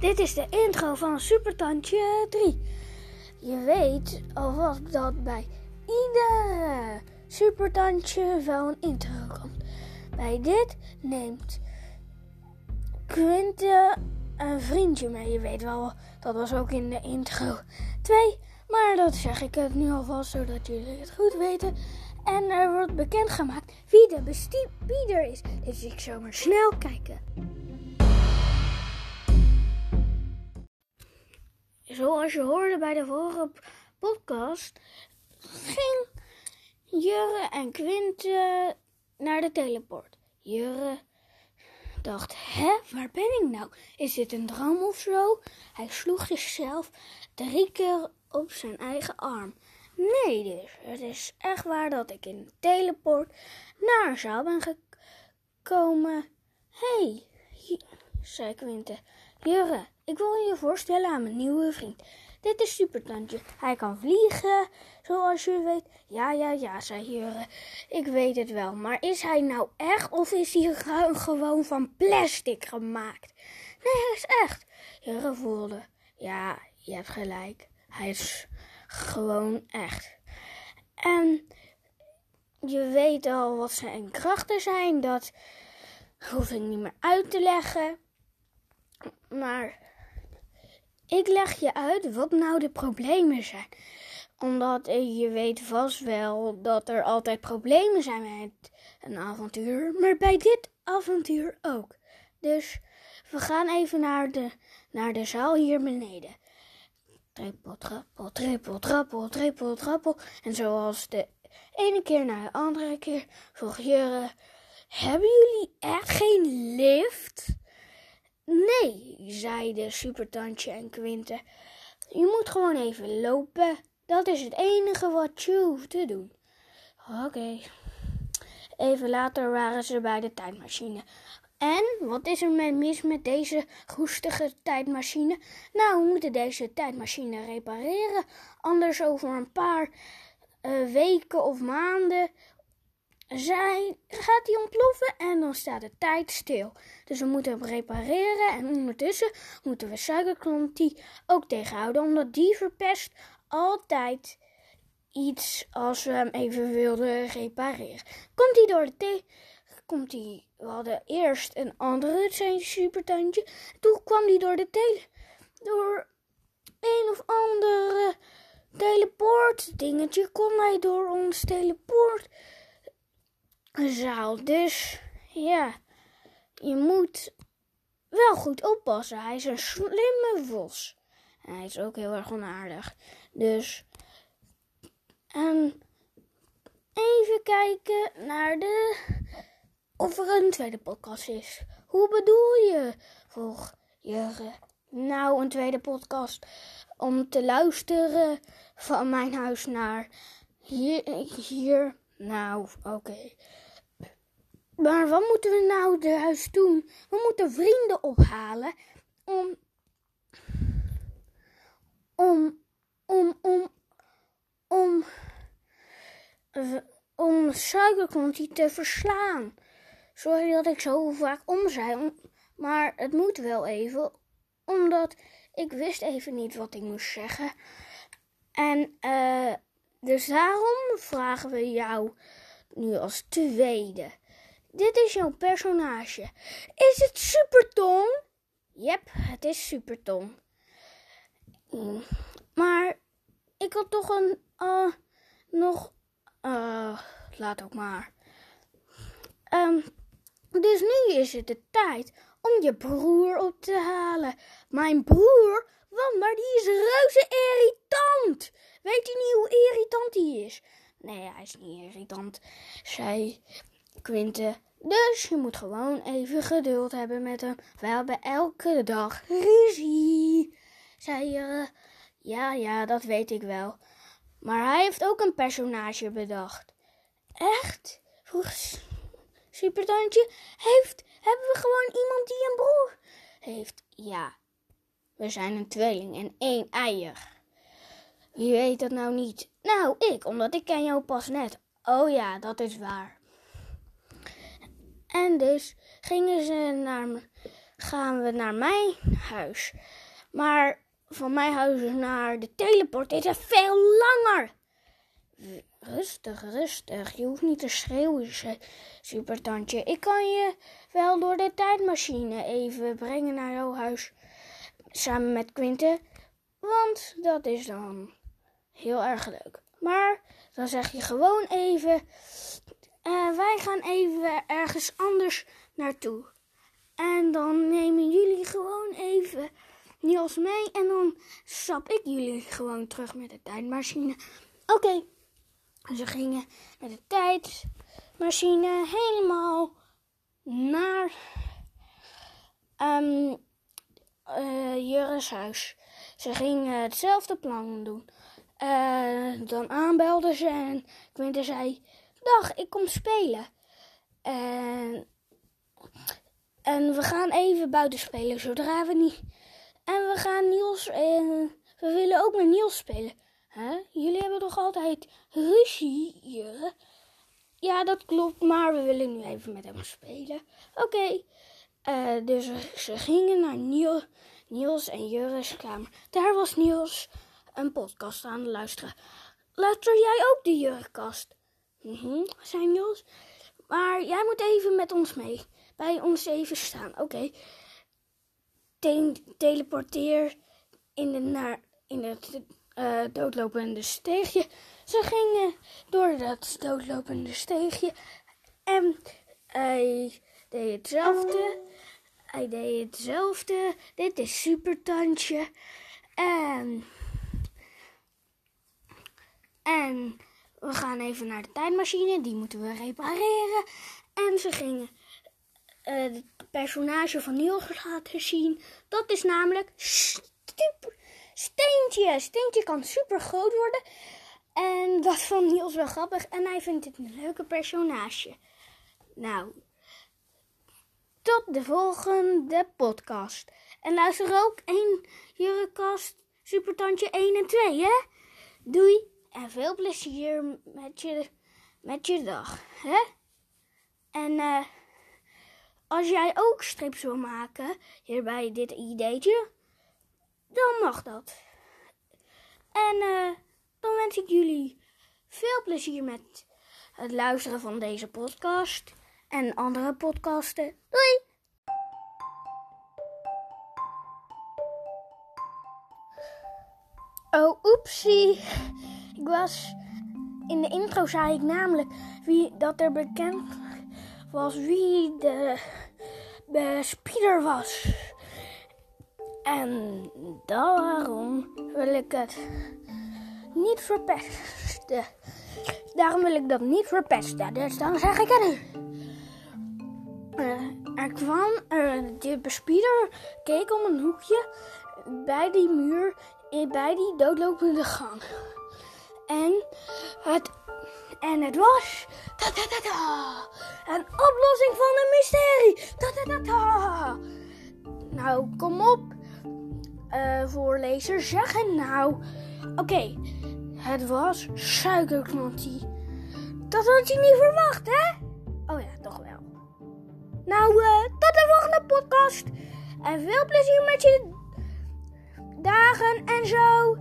Dit is de intro van Supertantje 3. Je weet alvast dat bij iedere Supertantje wel een intro komt. Bij dit neemt Quinte een vriendje mee. Je weet wel, dat was ook in de intro 2. Maar dat zeg ik het nu alvast, zodat jullie het goed weten. En er wordt bekendgemaakt wie de bespieder is. Dus ik zou maar snel kijken. Zoals je hoorde bij de vorige podcast, ging Jurre en Quinte naar de teleport. Jurre dacht, hè, waar ben ik nou? Is dit een droom of zo? Hij sloeg zichzelf drie keer op zijn eigen arm. Nee dus, het is echt waar dat ik in een teleport naar een zaal ben gekomen. Hé, hey, zei Quinte, Jurre, ik wil je voorstellen aan mijn nieuwe vriend. Dit is Supertantje. Hij kan vliegen, zoals je weet. Ja, ja, ja, zei Jurre. Ik weet het wel. Maar is hij nou echt of is hij gewoon van plastic gemaakt? Nee, hij is echt. Jurre voelde. Ja, je hebt gelijk. Hij is gewoon echt. En je weet al wat zijn krachten zijn. Dat hoef ik niet meer uit te leggen. Maar ik leg je uit wat nou de problemen zijn. Omdat je weet vast wel dat er altijd problemen zijn met een avontuur. Maar bij dit avontuur ook. Dus we gaan even naar de, naar de zaal hier beneden. Trippel, trappel, trippel, trappel, trippel, trappel. En zoals de ene keer naar de andere keer vroeg Jurre... Hebben jullie echt geen lift? Nee, zeiden Supertantje en Quinte. Je moet gewoon even lopen. Dat is het enige wat je hoeft te doen. Oké. Even later waren ze bij de tijdmachine. En wat is er mis met deze roestige tijdmachine? Nou, we moeten deze tijdmachine repareren. Anders over een paar uh, weken of maanden zij, gaat die ontploffen en dan staat de tijd stil. Dus we moeten hem repareren en ondertussen moeten we suikerklontie ook tegenhouden, omdat die verpest altijd iets als we hem even wilden repareren. Komt hij door de thee? Komt hij? We hadden eerst een andere zijn supertuintje. Toen kwam hij door de tele, door een of andere teleport dingetje. Kon hij door ons teleport zaal. Dus ja, je moet wel goed oppassen. Hij is een slimme vos. Hij is ook heel erg onaardig. Dus. En even kijken naar de. Of er een tweede podcast is. Hoe bedoel je? vroeg Jurre. Nou, een tweede podcast. Om te luisteren van mijn huis naar hier. hier. Nou, oké. Maar wat moeten we nou de huis doen? We moeten vrienden ophalen om. om. om. om. om. Om suikerklontje te verslaan. Sorry dat ik zo vaak om zei, maar het moet wel even, omdat ik wist even niet wat ik moest zeggen. En uh, dus daarom vragen we jou nu als tweede. Dit is jouw personage. Is het Supertong? Yep, het is Supertong. Mm, maar ik had toch een. Uh, nog. Uh, laat ook maar. Um, dus nu is het de tijd om je broer op te halen. Mijn broer? Want maar die is reuze irritant. Weet je niet hoe irritant hij is? Nee, hij is niet irritant, zei Quinte. Dus je moet gewoon even geduld hebben met hem. We hebben elke dag ruzie. Zei je. Ja, ja, dat weet ik wel. Maar hij heeft ook een personage bedacht. Echt? Vroeg Supertantje. Heeft, hebben we gewoon iemand die een broer heeft? Ja. We zijn een tweeling en één eier. Wie weet dat nou niet? Nou, ik, omdat ik ken jou pas net. Oh ja, dat is waar. En dus gingen ze naar gaan we naar mijn huis. Maar van mijn huis naar de teleport is het veel langer. Rustig, rustig. Je hoeft niet te schreeuwen, supertantje. Ik kan je wel door de tijdmachine even brengen naar jouw huis. Samen met Quinte. Want dat is dan heel erg leuk. Maar dan zeg je gewoon even: uh, wij gaan even ergens anders naartoe. En dan nemen jullie gewoon even Niels mee. En dan stap ik jullie gewoon terug met de tijdmachine. Oké. Ze gingen met de tijdmachine helemaal naar um, huis. Ze gingen hetzelfde plan doen. Uh, dan aanbelden ze en Quinten zei: Dag, ik kom spelen. En, en we gaan even buiten spelen zodra we niet. En we gaan Niels. Uh, we willen ook met Niels spelen. Huh? Jullie hebben toch altijd ruzie? Ja, dat klopt, maar we willen nu even met hem spelen. Oké. Uh, dus ze gingen naar Niels, en Jurre's kamer. Daar was Niels een podcast aan het luisteren. Luister jij ook de Jurrekast? Mhm, zei Niels. Maar jij moet even met ons mee. Bij ons even staan. Oké. teleporteer in de, naar, in het uh, doodlopende steegje. Ze gingen door dat doodlopende steegje. En hij deed hetzelfde. Hij deed hetzelfde. Dit is supertandje. En. En we gaan even naar de tijdmachine. Die moeten we repareren. En ze gingen uh, het personage van Niels laten zien. Dat is namelijk Steentje. Steentje kan super groot worden. En dat vond Niels wel grappig. En hij vindt het een leuke personage. Nou, tot de volgende podcast. En luister ook één Jurrekast Supertandje 1 en 2, hè? Doei en veel plezier met je, met je dag, hè? En uh, als jij ook strips wil maken, hierbij dit ideetje dan mag dat. En uh, dan wens ik jullie veel plezier met het luisteren van deze podcast en andere podcasten. Doei! Oh, oepsie. Ik was... In de intro zei ik namelijk wie, dat er bekend was wie de, de spieder was. En daarom wil ik het niet verpesten. Daarom wil ik dat niet verpesten. Dus dan zeg ik het nu. Uh, er kwam, uh, de bespieder keek om een hoekje bij die muur, bij die doodlopende gang. En het, en het was ta -ta -ta -ta, een oplossing van een mysterie. Ta -ta -ta -ta. Nou, kom op uh, voorlezer zeggen. Nou, oké. Het was suikerknottie. Dat had je niet verwacht, hè? Oh ja, toch wel. Nou, uh, tot de volgende podcast. En veel plezier met je dagen en zo.